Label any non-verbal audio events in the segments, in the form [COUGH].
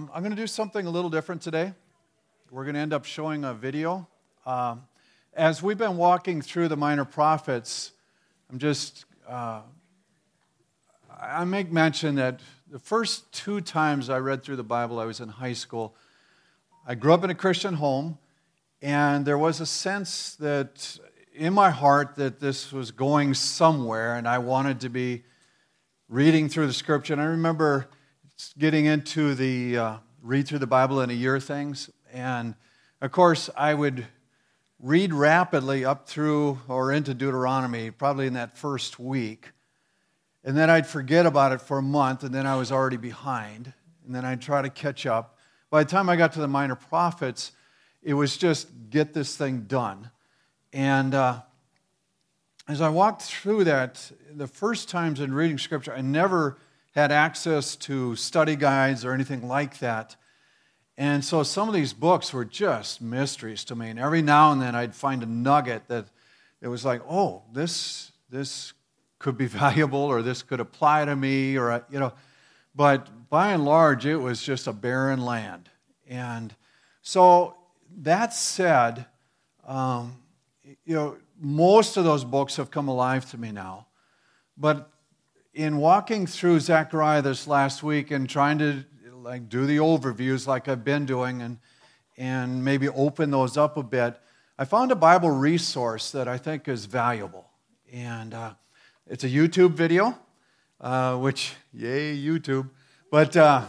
Um, I'm going to do something a little different today. We're going to end up showing a video. Um, as we've been walking through the minor prophets, I'm just, uh, I make mention that the first two times I read through the Bible, I was in high school. I grew up in a Christian home, and there was a sense that in my heart that this was going somewhere, and I wanted to be reading through the scripture. And I remember getting into the uh, read through the Bible in a year things. And of course, I would read rapidly up through or into Deuteronomy, probably in that first week. And then I'd forget about it for a month, and then I was already behind. And then I'd try to catch up. By the time I got to the minor prophets, it was just get this thing done. And uh, as I walked through that, the first times in reading scripture, I never had access to study guides or anything like that. And so some of these books were just mysteries to me. And every now and then I'd find a nugget that it was like, oh, this, this could be [LAUGHS] valuable or this could apply to me or, you know. But by and large, it was just a barren land. And so that said, um, you know, most of those books have come alive to me now. But in walking through Zechariah this last week and trying to like do the overviews like I've been doing and and maybe open those up a bit, I found a Bible resource that I think is valuable, and uh, it's a YouTube video, uh, which yay YouTube, but. Uh,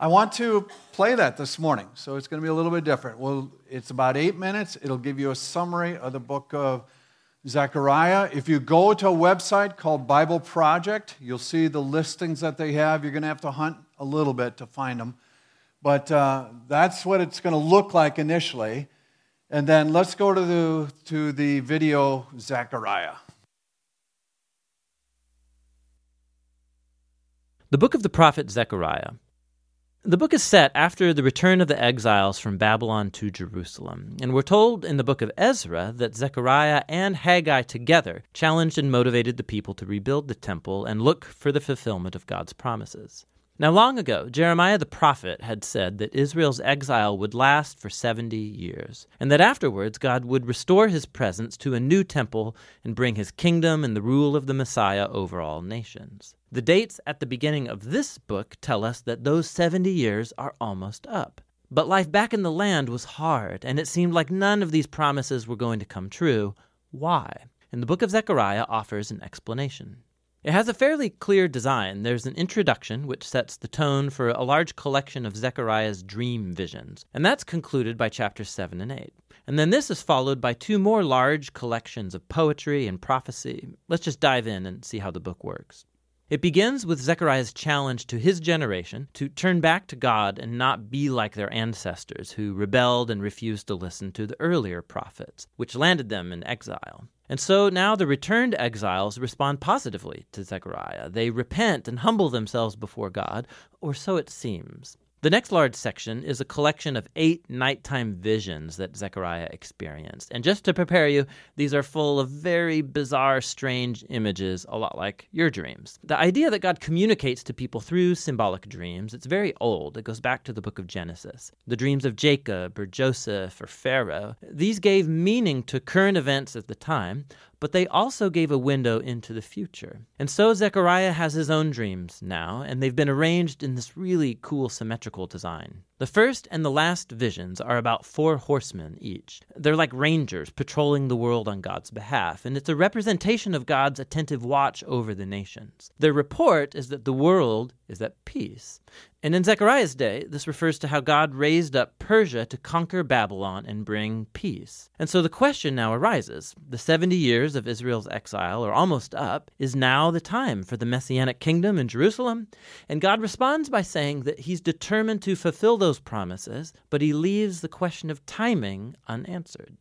I want to play that this morning, so it's going to be a little bit different. Well, it's about eight minutes. It'll give you a summary of the book of Zechariah. If you go to a website called Bible Project, you'll see the listings that they have. You're going to have to hunt a little bit to find them. But uh, that's what it's going to look like initially. And then let's go to the, to the video Zechariah. The book of the prophet Zechariah the book is set after the return of the exiles from Babylon to Jerusalem, and we're told in the book of Ezra that Zechariah and Haggai together challenged and motivated the people to rebuild the temple and look for the fulfillment of God's promises. Now, long ago, Jeremiah the prophet had said that Israel's exile would last for 70 years, and that afterwards God would restore his presence to a new temple and bring his kingdom and the rule of the Messiah over all nations. The dates at the beginning of this book tell us that those 70 years are almost up. But life back in the land was hard, and it seemed like none of these promises were going to come true. Why? And the book of Zechariah offers an explanation. It has a fairly clear design. There's an introduction which sets the tone for a large collection of Zechariah's dream visions, and that's concluded by chapters 7 and 8. And then this is followed by two more large collections of poetry and prophecy. Let's just dive in and see how the book works. It begins with Zechariah's challenge to his generation to turn back to God and not be like their ancestors who rebelled and refused to listen to the earlier prophets, which landed them in exile. And so now the returned exiles respond positively to Zechariah. They repent and humble themselves before God, or so it seems. The next large section is a collection of eight nighttime visions that Zechariah experienced. And just to prepare you, these are full of very bizarre, strange images, a lot like your dreams. The idea that God communicates to people through symbolic dreams, it's very old. It goes back to the book of Genesis. The dreams of Jacob or Joseph or Pharaoh, these gave meaning to current events at the time, but they also gave a window into the future. And so Zechariah has his own dreams now, and they've been arranged in this really cool symmetrical design. The first and the last visions are about four horsemen each. They're like rangers patrolling the world on God's behalf, and it's a representation of God's attentive watch over the nations. Their report is that the world is at peace. And in Zechariah's day, this refers to how God raised up Persia to conquer Babylon and bring peace. And so the question now arises the 70 years of Israel's exile are almost up. Is now the time for the Messianic kingdom in Jerusalem? And God responds by saying that he's determined to fulfill those promises, but he leaves the question of timing unanswered.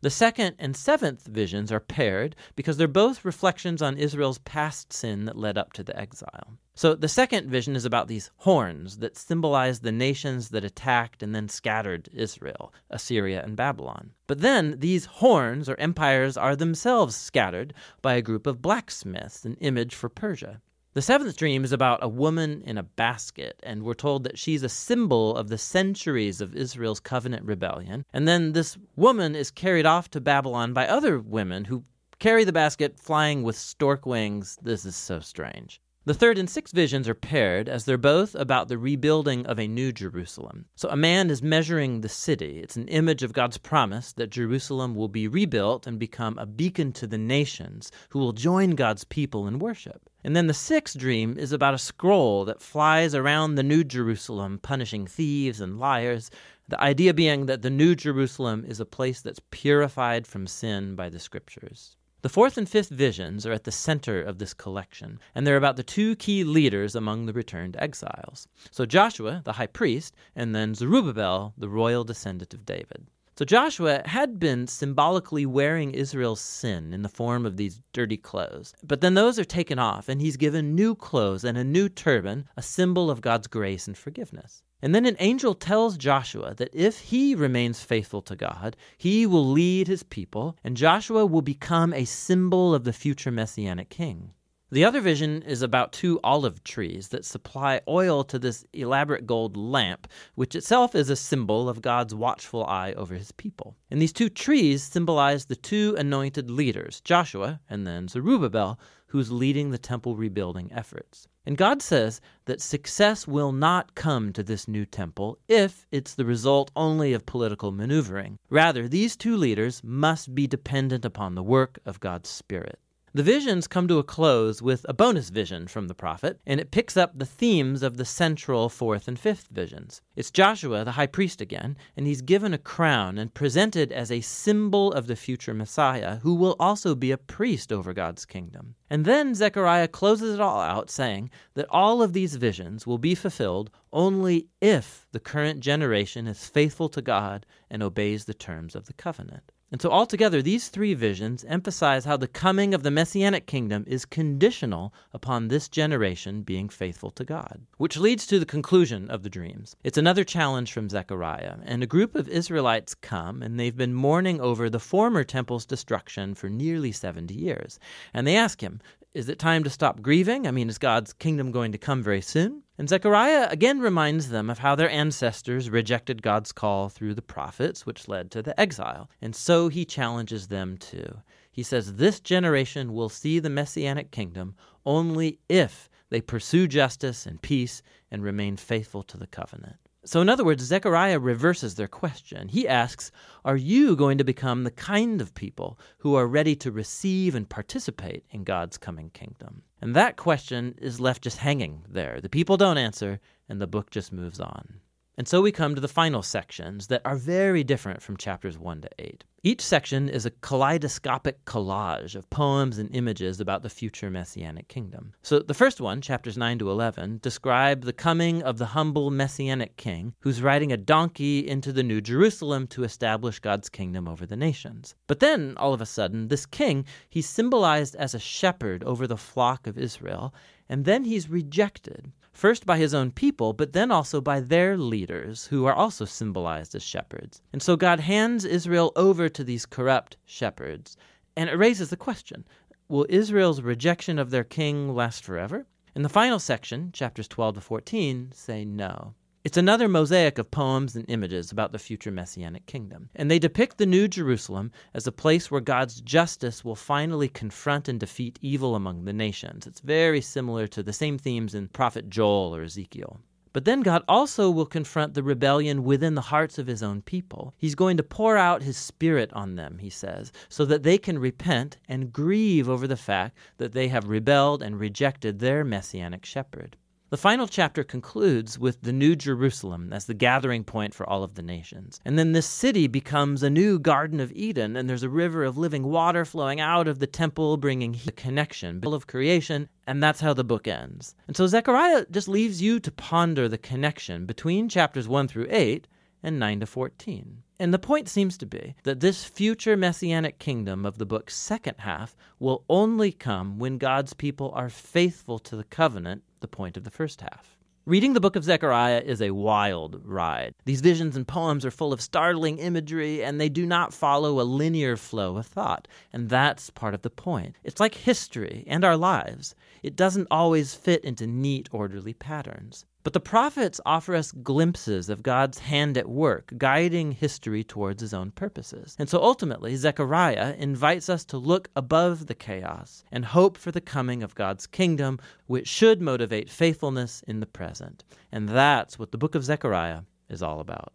The second and seventh visions are paired because they're both reflections on Israel's past sin that led up to the exile. So the second vision is about these horns that symbolize the nations that attacked and then scattered Israel, Assyria and Babylon. But then these horns or empires are themselves scattered by a group of blacksmiths, an image for Persia. The seventh dream is about a woman in a basket, and we're told that she's a symbol of the centuries of Israel's covenant rebellion. And then this woman is carried off to Babylon by other women who carry the basket flying with stork wings. This is so strange. The third and sixth visions are paired as they're both about the rebuilding of a new Jerusalem. So a man is measuring the city. It's an image of God's promise that Jerusalem will be rebuilt and become a beacon to the nations who will join God's people in worship. And then the sixth dream is about a scroll that flies around the New Jerusalem, punishing thieves and liars. The idea being that the New Jerusalem is a place that's purified from sin by the scriptures. The fourth and fifth visions are at the center of this collection, and they're about the two key leaders among the returned exiles. So Joshua, the high priest, and then Zerubbabel, the royal descendant of David. So Joshua had been symbolically wearing Israel's sin in the form of these dirty clothes. But then those are taken off, and he's given new clothes and a new turban, a symbol of God's grace and forgiveness. And then an angel tells Joshua that if he remains faithful to God, he will lead his people, and Joshua will become a symbol of the future messianic king. The other vision is about two olive trees that supply oil to this elaborate gold lamp, which itself is a symbol of God's watchful eye over his people. And these two trees symbolize the two anointed leaders, Joshua and then Zerubbabel, who's leading the temple rebuilding efforts. And God says that success will not come to this new temple if it's the result only of political maneuvering. Rather, these two leaders must be dependent upon the work of God's Spirit. The visions come to a close with a bonus vision from the prophet, and it picks up the themes of the central fourth and fifth visions. It's Joshua, the high priest again, and he's given a crown and presented as a symbol of the future Messiah, who will also be a priest over God's kingdom. And then Zechariah closes it all out, saying that all of these visions will be fulfilled only if the current generation is faithful to God and obeys the terms of the covenant. And so, altogether, these three visions emphasize how the coming of the Messianic kingdom is conditional upon this generation being faithful to God. Which leads to the conclusion of the dreams. It's another challenge from Zechariah, and a group of Israelites come, and they've been mourning over the former temple's destruction for nearly 70 years. And they ask him, Is it time to stop grieving? I mean, is God's kingdom going to come very soon? And Zechariah again reminds them of how their ancestors rejected God's call through the prophets, which led to the exile. And so he challenges them too. He says, This generation will see the messianic kingdom only if they pursue justice and peace and remain faithful to the covenant. So, in other words, Zechariah reverses their question. He asks, Are you going to become the kind of people who are ready to receive and participate in God's coming kingdom? And that question is left just hanging there. The people don't answer, and the book just moves on. And so we come to the final sections that are very different from chapters 1 to 8. Each section is a kaleidoscopic collage of poems and images about the future messianic kingdom. So the first one, chapters 9 to 11, describe the coming of the humble messianic king who's riding a donkey into the new Jerusalem to establish God's kingdom over the nations. But then, all of a sudden, this king, he's symbolized as a shepherd over the flock of Israel, and then he's rejected first by his own people, but then also by their leaders, who are also symbolized as shepherds. And so God hands Israel over to these corrupt shepherds. And it raises the question will Israel's rejection of their king last forever? In the final section, chapters 12 to 14, say no. It's another mosaic of poems and images about the future messianic kingdom. And they depict the New Jerusalem as a place where God's justice will finally confront and defeat evil among the nations. It's very similar to the same themes in Prophet Joel or Ezekiel. But then God also will confront the rebellion within the hearts of his own people. He's going to pour out his spirit on them, he says, so that they can repent and grieve over the fact that they have rebelled and rejected their messianic shepherd. The final chapter concludes with the New Jerusalem as the gathering point for all of the nations. And then this city becomes a new Garden of Eden, and there's a river of living water flowing out of the temple, bringing the connection of creation, and that's how the book ends. And so Zechariah just leaves you to ponder the connection between chapters 1 through 8 and 9 to 14. And the point seems to be that this future messianic kingdom of the book's second half will only come when God's people are faithful to the covenant, the point of the first half. Reading the book of Zechariah is a wild ride. These visions and poems are full of startling imagery, and they do not follow a linear flow of thought. And that's part of the point. It's like history and our lives, it doesn't always fit into neat, orderly patterns. But the prophets offer us glimpses of God's hand at work, guiding history towards his own purposes. And so ultimately, Zechariah invites us to look above the chaos and hope for the coming of God's kingdom, which should motivate faithfulness in the present. And that's what the book of Zechariah is all about.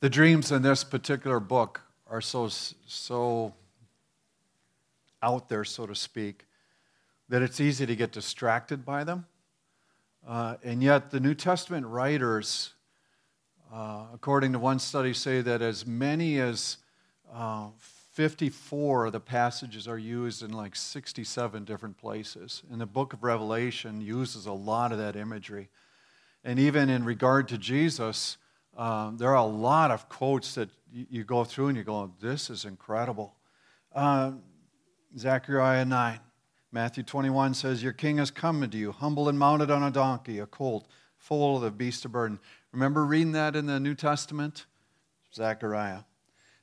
The dreams in this particular book are so, so out there, so to speak, that it's easy to get distracted by them. Uh, and yet, the New Testament writers, uh, according to one study, say that as many as uh, 54 of the passages are used in like 67 different places. And the book of Revelation uses a lot of that imagery. And even in regard to Jesus, um, there are a lot of quotes that you, you, go through and you go, this is incredible. Uh, Zechariah 9. Matthew 21 says, Your king has come to you, humble and mounted on a donkey, a colt, full of the beast of burden. Remember reading that in the New Testament? Zechariah.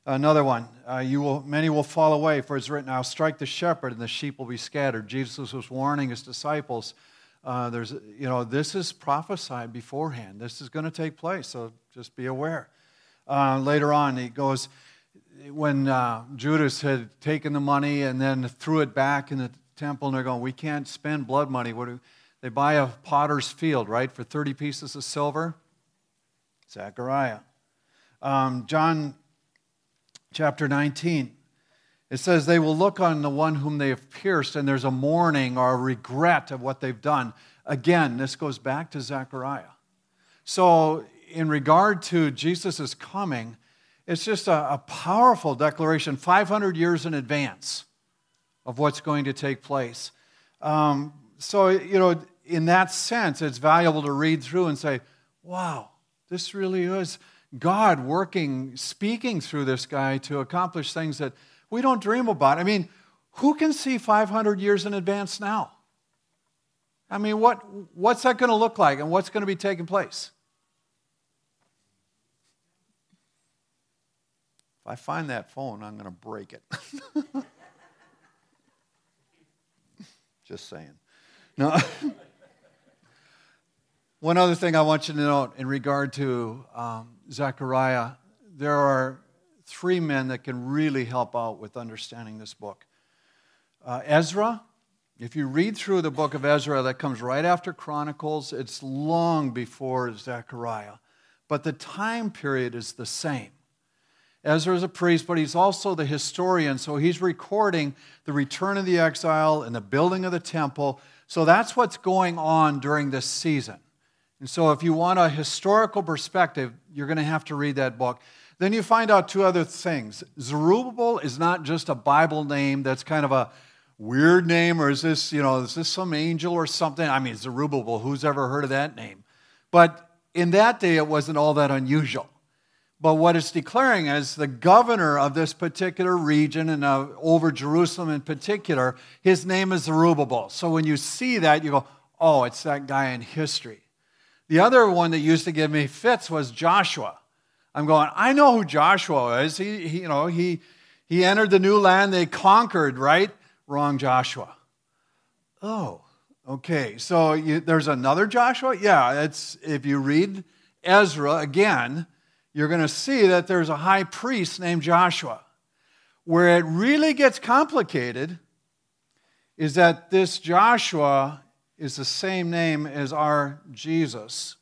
Another one, uh, you will, many will fall away, for it's written, I'll strike the shepherd, and the sheep will be scattered. Jesus was warning his disciples. Uh, there's, you know, this is prophesied beforehand. This is going to take place, so just be aware. Uh, later on, he goes, when uh, Judas had taken the money and then threw it back in the temple and they're going, we can't spend blood money. What do, they buy a potter's field, right, for 30 pieces of silver? Zechariah. Um, John chapter 19. It says, They will look on the one whom they have pierced, and there's a mourning or a regret of what they've done. Again, this goes back to Zechariah. So, in regard to Jesus' coming, it's just a, a powerful declaration 500 years in advance of what's going to take place. Um, so, you know, in that sense, it's valuable to read through and say, wow, this really is God working, speaking through this guy to accomplish things that we don't dream about. I mean, who can see 500 years in advance now? I mean, what, what's that going to look like and what's going to be taking place? If I find that phone, I'm going to break it. [LAUGHS] Just saying. No. [LAUGHS] One other thing I want you to note in regard to um, Zechariah, there are three men that can really help out with understanding this book. Uh, Ezra, if you read through the book of Ezra, that comes right after Chronicles, it's long before Zechariah. But the time period is the same. Ezra is a priest, but he's also the historian, so he's recording the return of the exile and the building of the temple. So that's what's going on during this season. And so, if you want a historical perspective, you're going to have to read that book. Then you find out two other things. Zerubbabel is not just a Bible name that's kind of a weird name, or is this, you know, is this some angel or something? I mean, Zerubbabel, who's ever heard of that name? But in that day, it wasn't all that unusual. But what it's declaring is the governor of this particular region and uh, over Jerusalem in particular, his name is Zerubbabel. So when you see that, you go, oh, it's that guy in history. The other one that used to give me fits was Joshua. I'm going, I know who Joshua is. He, he, you know, he, he entered the new land they conquered, right? Wrong Joshua. Oh, okay. So you, there's another Joshua? Yeah, it's if you read Ezra again, you're going to see that there's a high priest named Joshua. Where it really gets complicated is that this Joshua is the same name as our Jesus,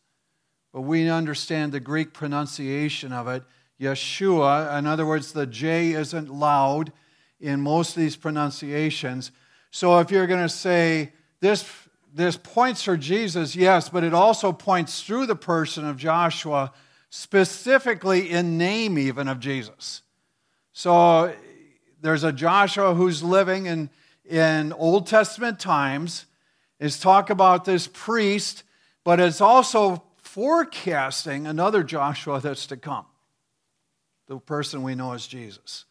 but we understand the Greek pronunciation of it, Yeshua. In other words, the J isn't loud in most of these pronunciations. So if you're going to say this, this points for Jesus, yes, but it also points through the person of Joshua specifically in name even of Jesus. So there's a Joshua who's living in, in Old Testament times, is talk about this priest, but it's also forecasting another Joshua that's to come, the person we know as Jesus.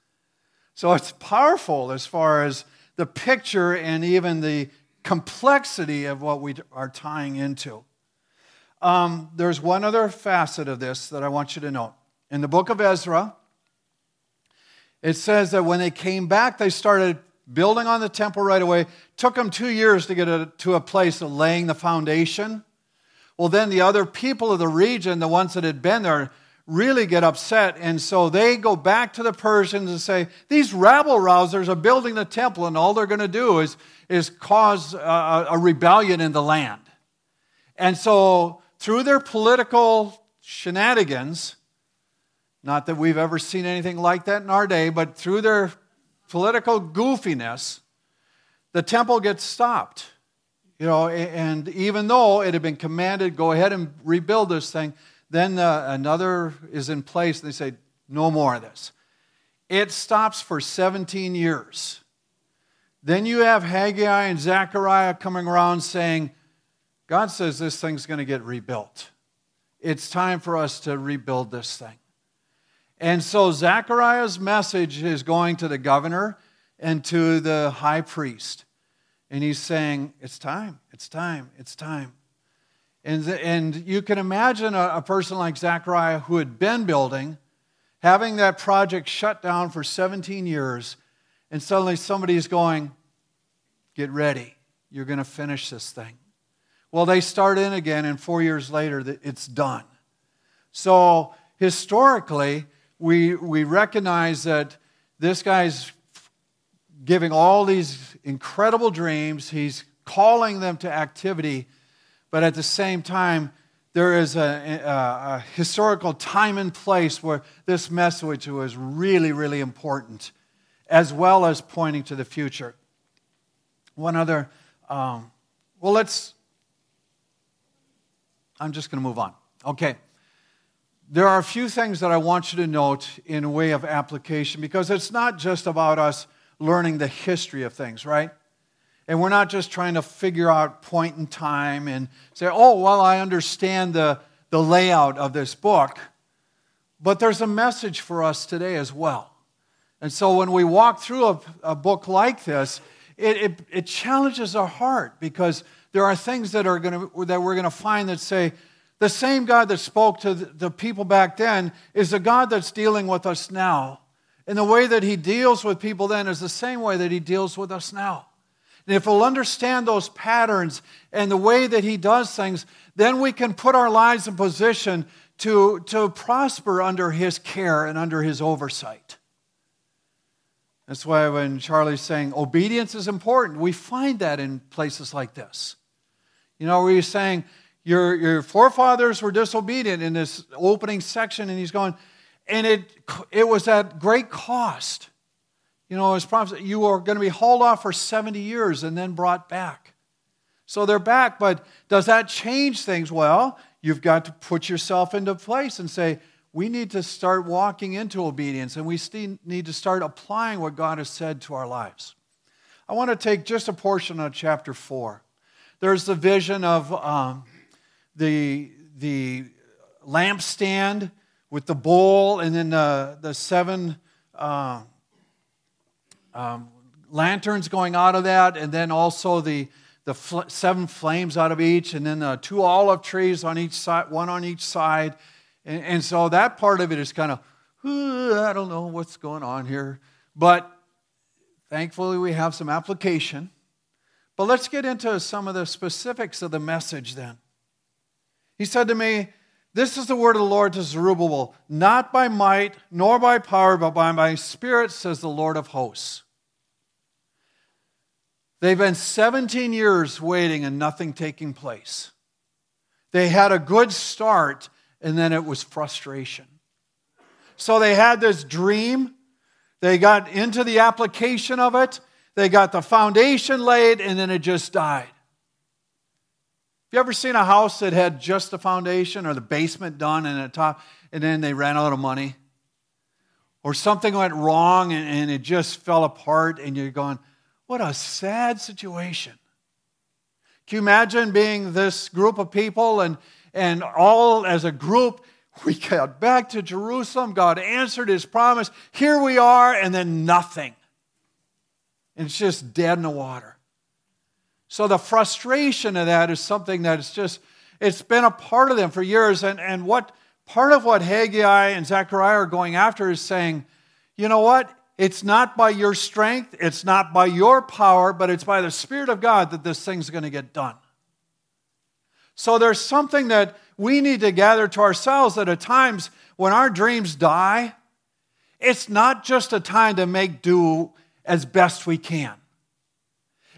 So it's powerful as far as the picture and even the complexity of what we are tying into. Um, there's one other facet of this that I want you to note. In the book of Ezra, it says that when they came back, they started building on the temple right away. Took them two years to get a, to a place of laying the foundation. Well, then the other people of the region, the ones that had been there, really get upset. And so they go back to the Persians and say, These rabble rousers are building the temple, and all they're going to do is, is cause a, a rebellion in the land. And so, through their political shenanigans, not that we've ever seen anything like that in our day, but through their political goofiness, the temple gets stopped. You know, and even though it had been commanded, go ahead and rebuild this thing, then uh, another is in place, and they say, no more of this. It stops for 17 years. Then you have Haggai and Zechariah coming around saying, God says this thing's going to get rebuilt. It's time for us to rebuild this thing. And so Zechariah's message is going to the governor and to the high priest. And he's saying, It's time, it's time, it's time. And, and you can imagine a, a person like Zechariah who had been building, having that project shut down for 17 years, and suddenly somebody's going, Get ready, you're going to finish this thing. Well, they start in again, and four years later, it's done. So historically, we, we recognize that this guy's giving all these incredible dreams. He's calling them to activity, but at the same time, there is a, a, a, historical time and place where this message was really, really important, as well as pointing to the future. One other, um, well, let's, I'm just going to move on. Okay. There are a few things that I want you to note in way of application because it's not just about us learning the history of things, right? And we're not just trying to figure out point in time and say, oh, well, I understand the, the layout of this book. But there's a message for us today as well. And so when we walk through a, a book like this, it, it, it, challenges our heart because there are things that, are gonna, that we're going to find that say, the same God that spoke to the people back then is the God that's dealing with us now. And the way that he deals with people then is the same way that he deals with us now. And if we'll understand those patterns and the way that he does things, then we can put our lives in position to, to prosper under his care and under his oversight. That's why when Charlie's saying obedience is important, we find that in places like this. You know, where he's saying your, your forefathers were disobedient in this opening section, and he's going, and it, it was at great cost. You know, as promised, you are going to be hauled off for 70 years and then brought back. So they're back, but does that change things? Well, you've got to put yourself into place and say, we need to start walking into obedience and we need to start applying what God has said to our lives. I want to take just a portion of chapter 4. There's the vision of um, the, the lampstand with the bowl and then the, the seven uh, um, lanterns going out of that, and then also the, the fl- seven flames out of each, and then the two olive trees on each side, one on each side. And, and so that part of it is kind of, I don't know what's going on here. But thankfully, we have some application. But let's get into some of the specifics of the message then. He said to me, this is the word of the Lord to Zerubbabel, not by might nor by power, but by my spirit, says the Lord of hosts. They've been 17 years waiting and nothing taking place. They had a good start, and then it was frustration. So they had this dream, they got into the application of it, they got the foundation laid, and then it just died Have you ever seen a house that had just the foundation or the basement done and the top, and then they ran out of money? Or something went wrong and, and it just fell apart, and you're going, what a sad situation. Can you imagine being this group of people and, and all as a group? We got back to Jerusalem. God answered his promise. Here we are, and then nothing. And it's just dead in the water. So the frustration of that is something that is just, it's been a part of them for years. And, and what part of what Haggai and Zechariah are going after is saying, you know what? It's not by your strength, it's not by your power, but it's by the Spirit of God that this thing's going to get done. So there's something that we need to gather to ourselves that at times when our dreams die, it's not just a time to make do as best we can.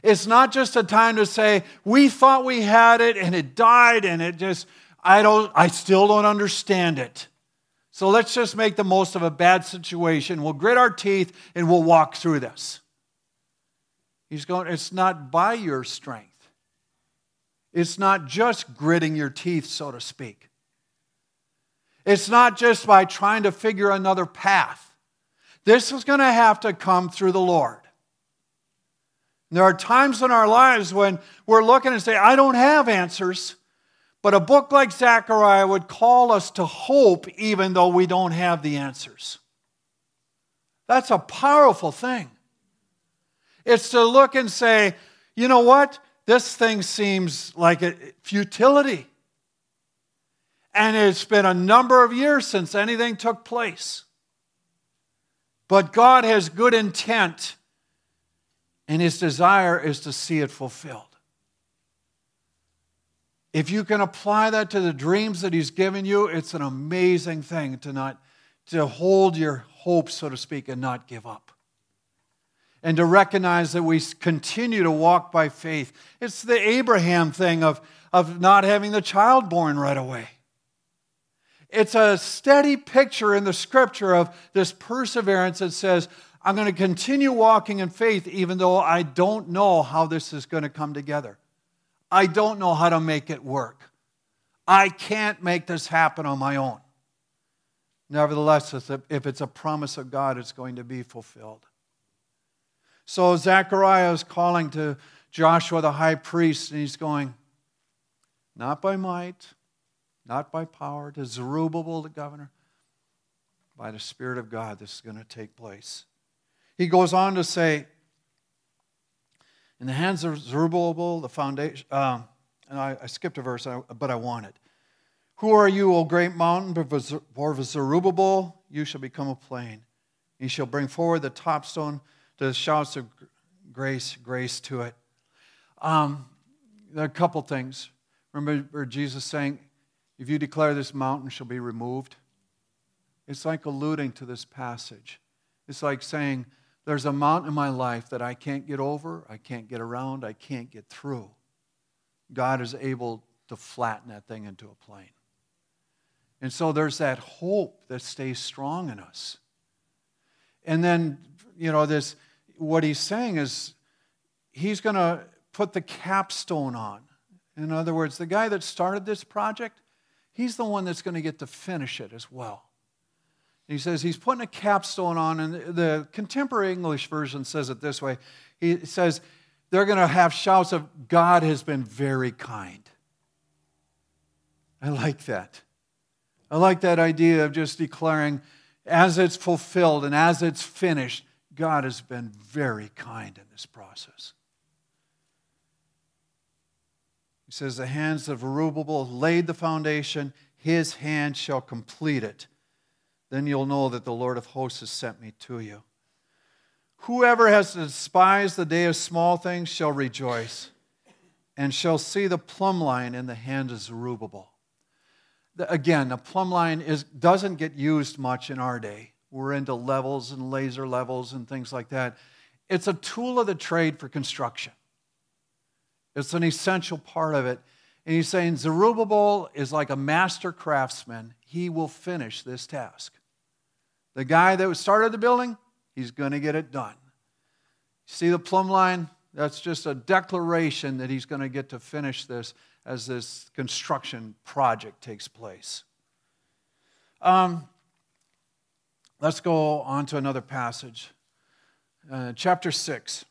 It's not just a time to say, we thought we had it and it died and it just, I don't, I still don't understand it. So let's just make the most of a bad situation. We'll grit our teeth and we'll walk through this. He's going, it's not by your strength. It's not just gritting your teeth, so to speak. It's not just by trying to figure another path. This is going to have to come through the Lord. There are times in our lives when we're looking and say, I don't have answers. But a book like Zechariah would call us to hope even though we don't have the answers. That's a powerful thing. It's to look and say, you know what? This thing seems like a futility. And it's been a number of years since anything took place. But God has good intent, and His desire is to see it fulfilled. If you can apply that to the dreams that He's given you, it's an amazing thing to not to hold your hope, so to speak, and not give up. And to recognize that we continue to walk by faith. It's the Abraham thing of, of not having the child born right away. It's a steady picture in the scripture of this perseverance that says, I'm going to continue walking in faith even though I don't know how this is going to come together. I don't know how to make it work. I can't make this happen on my own. Nevertheless, if it's a promise of God, it's going to be fulfilled. So Zechariah is calling to Joshua the high priest, and he's going, Not by might, not by power, to Zerubbabel the governor, by the Spirit of God, this is going to take place. He goes on to say, in the hands of Zerubbabel, the foundation, um, and I, I, skipped a verse, but I want it. Who are you, O great mountain? For Zerubbabel, you shall become a plain. He shall bring forward the top stone to the shouts of grace, grace to it. Um, there are a couple things. Remember Jesus saying, if you declare this mountain shall be removed? It's like alluding to this passage. It's like saying, there's a mountain in my life that I can't get over, I can't get around, I can't get through. God is able to flatten that thing into a plane. And so there's that hope that stays strong in us. And then, you know, this what he's saying is he's going to put the capstone on. In other words, the guy that started this project, he's the one that's going to get to finish it as well. He says he's putting a capstone on, and the contemporary English version says it this way. He says they're going to have shouts of, God has been very kind. I like that. I like that idea of just declaring, as it's fulfilled and as it's finished, God has been very kind in this process. He says, The hands of Zerubbabel laid the foundation, his hand shall complete it. Then you'll know that the Lord of hosts has sent me to you. Whoever has despised the day of small things shall rejoice and shall see the plumb line in the hand of Zerubbabel. Again, the plumb line is, doesn't get used much in our day. We're into levels and laser levels and things like that. It's a tool of the trade for construction, it's an essential part of it. And he's saying Zerubbabel is like a master craftsman. He will finish this task. The guy that started the building, he's going to get it done. See the plumb line? That's just a declaration that he's going to get to finish this as this construction project takes place. Um, let's go on to another passage. Uh, chapter 6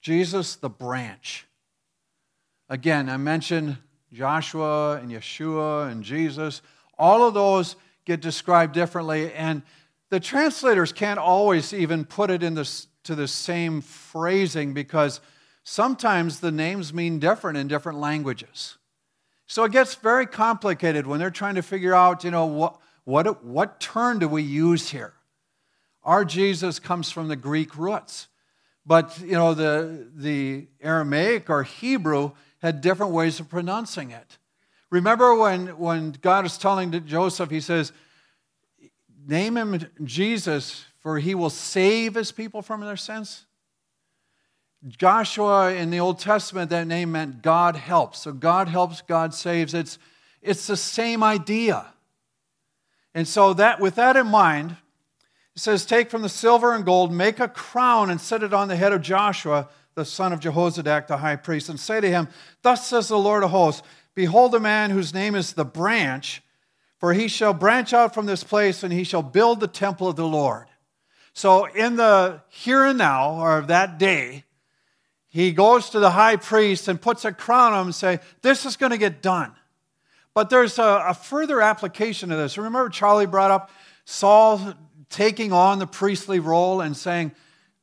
Jesus the branch. Again, I mentioned Joshua and Yeshua and Jesus. All of those get described differently, and the translators can't always even put it into the same phrasing because sometimes the names mean different in different languages. So it gets very complicated when they're trying to figure out, you know, what, what, what term do we use here? Our Jesus comes from the Greek roots. But, you know, the, the Aramaic or Hebrew had different ways of pronouncing it. Remember when, when God is telling Joseph, he says, Name him Jesus, for he will save his people from their sins? Joshua in the Old Testament, that name meant God helps. So God helps, God saves. It's, it's the same idea. And so that with that in mind, it says, Take from the silver and gold, make a crown, and set it on the head of Joshua, the son of Jehozadak, the high priest, and say to him, Thus says the Lord of hosts, Behold a man whose name is the branch, for he shall branch out from this place, and he shall build the temple of the Lord. So, in the here and now, or that day, he goes to the high priest and puts a crown on him and say, This is going to get done. But there's a, a further application of this. Remember, Charlie brought up Saul taking on the priestly role and saying,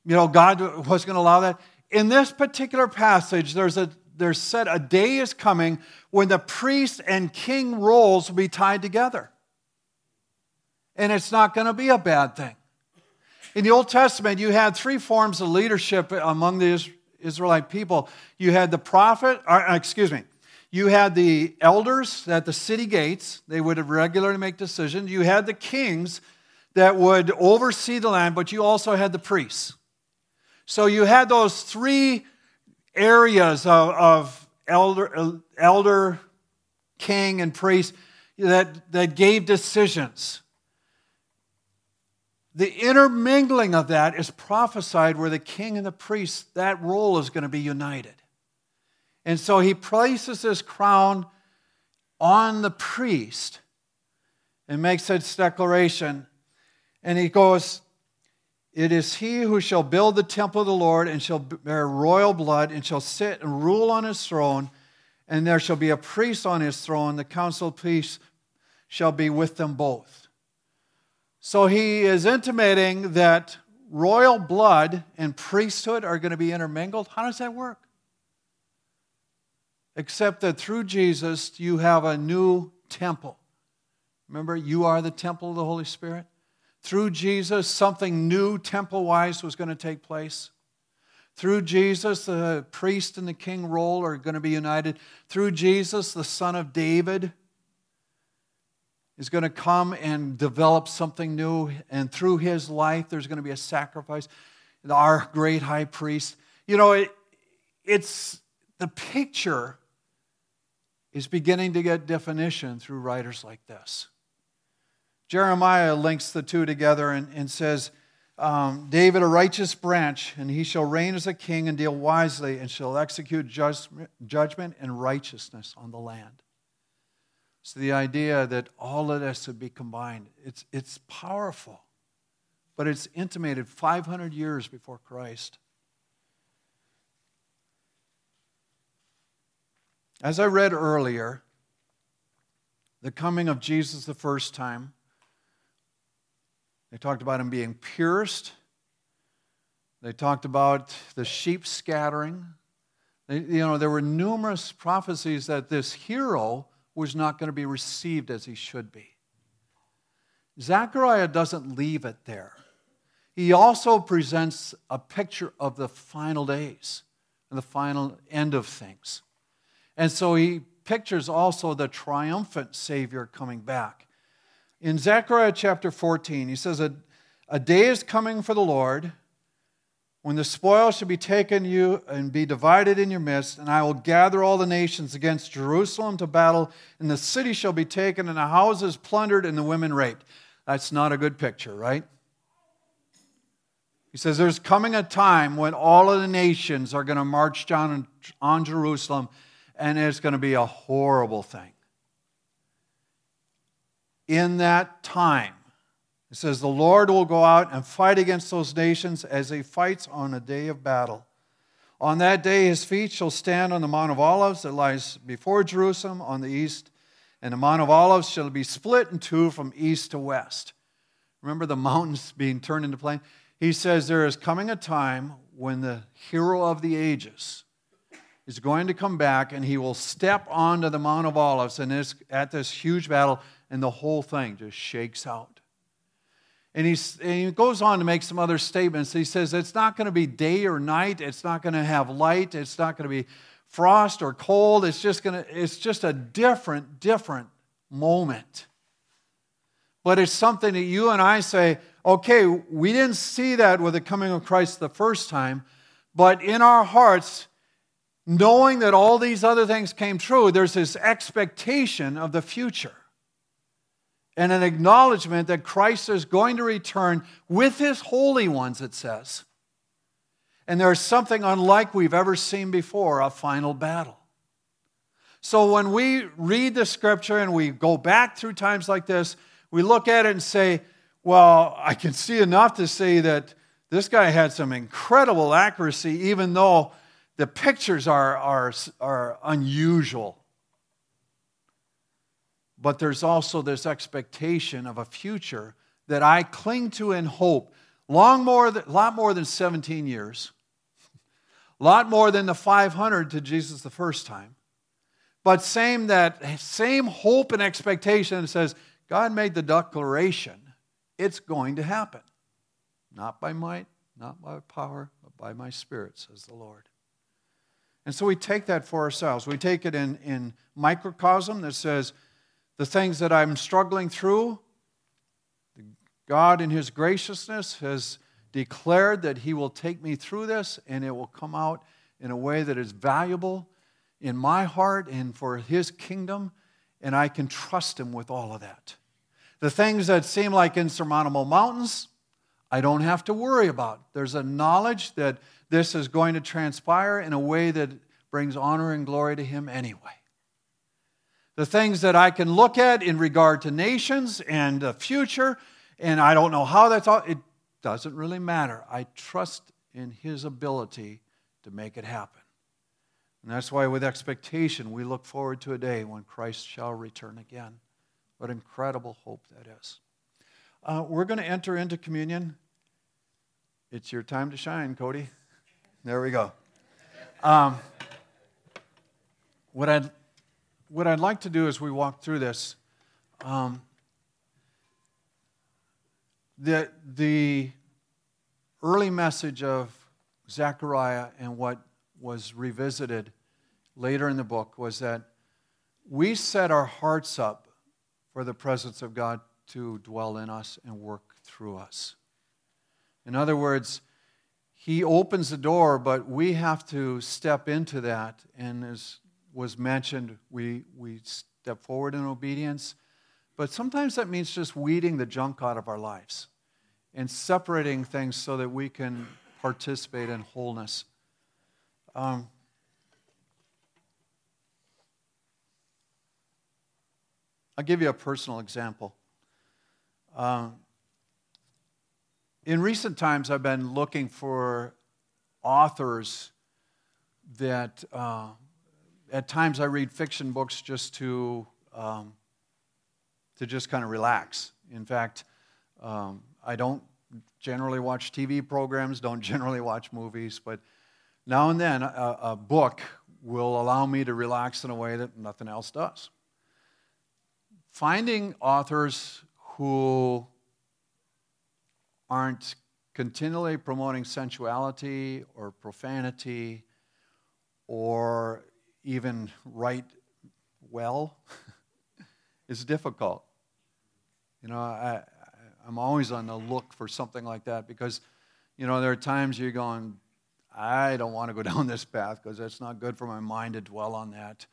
you know, God was going to allow that. In this particular passage, there's a there's said a day is coming when the priest and king roles will be tied together. And it's not going to be a bad thing. In the Old Testament, you had three forms of leadership among the Israelite people. You had the prophet, or, uh, excuse me, you had the elders at the city gates, they would regularly make decisions. You had the kings that would oversee the land, but you also had the priests. So you had those three areas of, of elder, elder, king, and priest that, that gave decisions. The intermingling of that is prophesied where the king and the priest, that role is going to be united. And so he places this crown on the priest and makes this declaration and he goes, It is he who shall build the temple of the Lord and shall bear royal blood and shall sit and rule on his throne, and there shall be a priest on his throne. The council of peace shall be with them both. So he is intimating that royal blood and priesthood are going to be intermingled. How does that work? Except that through Jesus, you have a new temple. Remember, you are the temple of the Holy Spirit through Jesus, something new temple wise was going to take place. Through Jesus, the priest and the king role are going to be united. Through Jesus, the son of David is going to come and develop something new. And through his life, there's going to be a sacrifice. Our great high priest. You know, it, it's the picture is beginning to get definition through writers like this. Jeremiah links the two together and, and says, um, David, a righteous branch, and he shall reign as a king and deal wisely, and shall execute judgment and righteousness on the land. So the idea that all of this would be combined, it's, it's powerful, but it's intimated 500 years before Christ. As I read earlier, the coming of Jesus the first time, they talked about him being pierced. They talked about the sheep scattering. They, you know, there were numerous prophecies that this hero was not going to be received as he should be. Zechariah doesn't leave it there. He also presents a picture of the final days and the final end of things. And so he pictures also the triumphant Savior coming back. In Zechariah chapter 14, he says, A, a day is coming for the Lord when the spoil shall be taken you and be divided in your midst, and I will gather all the nations against Jerusalem to battle, and the city shall be taken, and the houses plundered, and the women raped. That's not a good picture, right? He says, There's coming a time when all of the nations are going to march down on Jerusalem, and it's going to be a horrible thing in that time. It says, The Lord will go out and fight against those nations as he fights on a day of battle. On that day, his feet shall stand on the Mount of Olives that lies before Jerusalem on the east, and the Mount of Olives shall be split in two from east to west. Remember the [LAUGHS] mountains being turned into plain? He says, There is coming a time when the hero of the ages is going to come back and he will step onto the Mount of Olives and at this huge battle, and the whole thing just shakes out. And, he's, and he goes on to make some other statements. He says it's not going to be day or night, it's not going to have light, it's not going to be frost or cold. It's just going to, it's just a different, different moment. But it's something that you and I say, okay, we didn't see that with the coming of Christ the first time, but in our hearts, knowing that all these other things came true, there's this expectation of the future and an acknowledgement that Christ is going to return with his holy ones, it says. And there's something unlike we've ever seen before a final battle. So when we read the scripture and we go back through times like this, we look at it and say, well, I can see enough to say that this guy had some incredible accuracy, even though the pictures are, are, are unusual. But there's also this expectation of a future that I cling to in hope. Long more, than, lot more than 17 years, a [LAUGHS] lot more than the 500 to Jesus the first time. But same that same hope and expectation says God made the declaration, it's going to happen. Not by might, not by power, but by my spirit, says the Lord. And so we take that for ourselves. We take it in, in microcosm that says, the things that I'm struggling through, God, in His graciousness, has declared that He will take me through this and it will come out in a way that is valuable in my heart and for His kingdom, and I can trust Him with all of that. The things that seem like insurmountable mountains, I don't have to worry about. There's a knowledge that this is going to transpire in a way that brings honor and glory to Him anyway. The things that I can look at in regard to nations and the future, and I don't know how that's all, it doesn't really matter. I trust in His ability to make it happen. And that's why, with expectation, we look forward to a day when Christ shall return again. What incredible hope that is. Uh, we're going to enter into communion. It's your time to shine, Cody. There we go. Um, what I'd what I'd like to do as we walk through this, um, the, the early message of Zechariah and what was revisited later in the book was that we set our hearts up for the presence of God to dwell in us and work through us. In other words, He opens the door, but we have to step into that. And as was mentioned, we, we step forward in obedience. But sometimes that means just weeding the junk out of our lives and separating things so that we can participate in wholeness. Um, I'll give you a personal example. Um, in recent times, I've been looking for authors that uh, at times I read fiction books just to, um, to just kind of relax. In fact, um, I don't generally watch TV programs, don't [LAUGHS] generally watch movies, but now and then a, a book will allow me to relax in a way that nothing else does. Finding authors who aren't continually promoting sensuality or profanity or even write well [LAUGHS] is difficult. You know, I, I'm always on the look for something like that because, you know, there are times you're going, I don't want to go [LAUGHS] down this path because that's not good for my mind to dwell on that.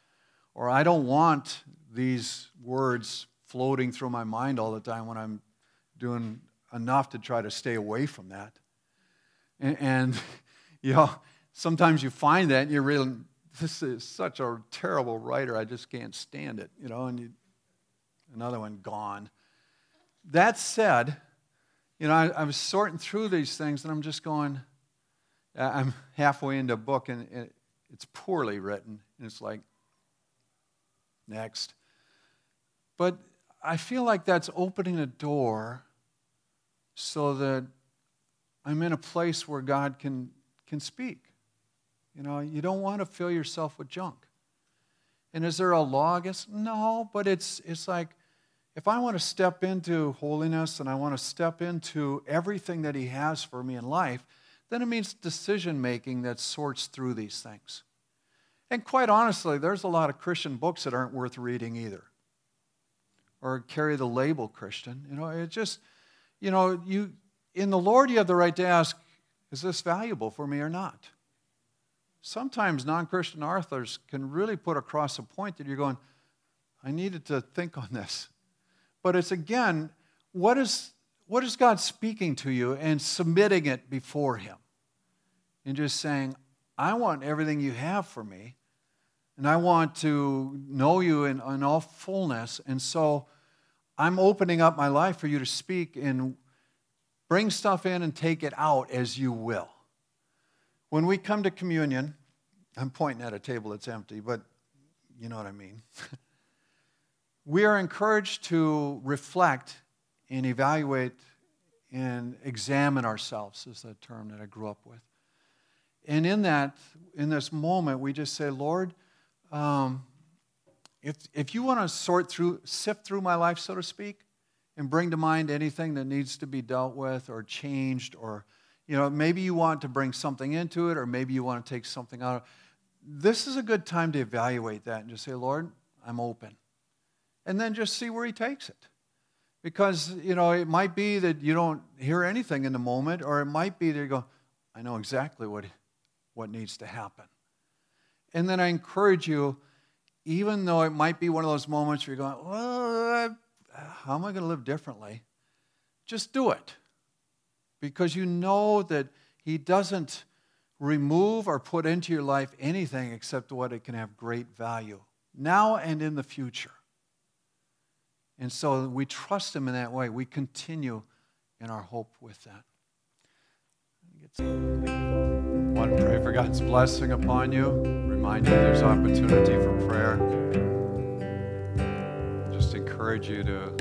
Or I don't want these words floating through my mind all the time when I'm doing enough to try to stay away from that. And, and [LAUGHS] you know, sometimes you find that and you really this is such a terrible writer. I just can't stand it, you know, and you, another one gone. That said, you know, I, I, was sorting through these things and I'm just going, I'm halfway into a book and it, it's poorly written. And it's like, next. But I feel like that's opening a door so that I'm in a place where God can, can speak. You know, you don't want to fill yourself with junk. And is there a law against? No, but it's, it's like if I want to step into holiness and I want to step into everything that He has for me in life, then it means decision making that sorts through these things. And quite honestly, there's a lot of Christian books that aren't worth reading either or carry the label Christian. You know, it just, you know, you in the Lord you have the right to ask, is this valuable for me or not? Sometimes non-Christian authors can really put across a point that you're going, I needed to think on this. But it's again, what is what is God speaking to you and submitting it before Him? And just saying, I want everything you have for me, and I want to know you in, in all fullness. And so I'm opening up my life for you to speak and bring stuff in and take it out as you will. When we come to communion, I'm pointing at a table that's empty, but you know what I mean. [LAUGHS] we are encouraged to reflect and evaluate and examine ourselves, is the term that I grew up with. And in that, in this moment, we just say, Lord, um, if, if you want to sort through, sift through my life, so to speak, and bring to mind anything that needs to be dealt with or changed, or, you know, maybe you want to bring something into it, or maybe you want to take something out. This is a good time to evaluate that and just say, Lord, I'm open. And then just see where He takes it. Because, you know, it might be that you don't hear anything in the moment, or it might be that you go, I know exactly what, what needs to happen. And then I encourage you even though it might be one of those moments where you're going, well, how am I going to live differently? Just do it. Because you know that He doesn't remove or put into your life anything except what it can have great value now and in the future. And so we trust Him in that way. We continue in our hope with that. I want to pray for God's blessing upon you remind you there's opportunity for prayer. Just encourage you to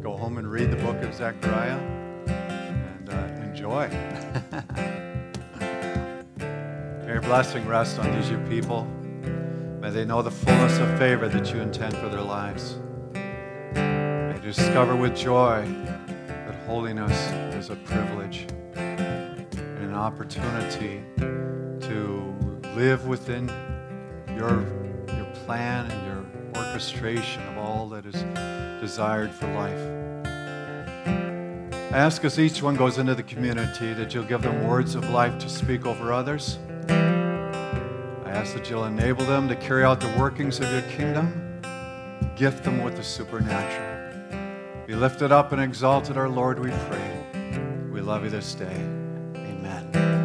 go home and read the book of Zechariah enjoy. May your blessing rest on these your people. May they know the fullness of favor that you intend for their lives. May discover with joy that holiness is a privilege and an opportunity to live within your, your plan and your orchestration of all that is desired for life. I ask as each one goes into the community that you'll give them words of life to speak over others. I ask that you'll enable them to carry out the workings of your kingdom, gift them with the supernatural. Be lifted up and exalted, our Lord, we pray. We love you this day.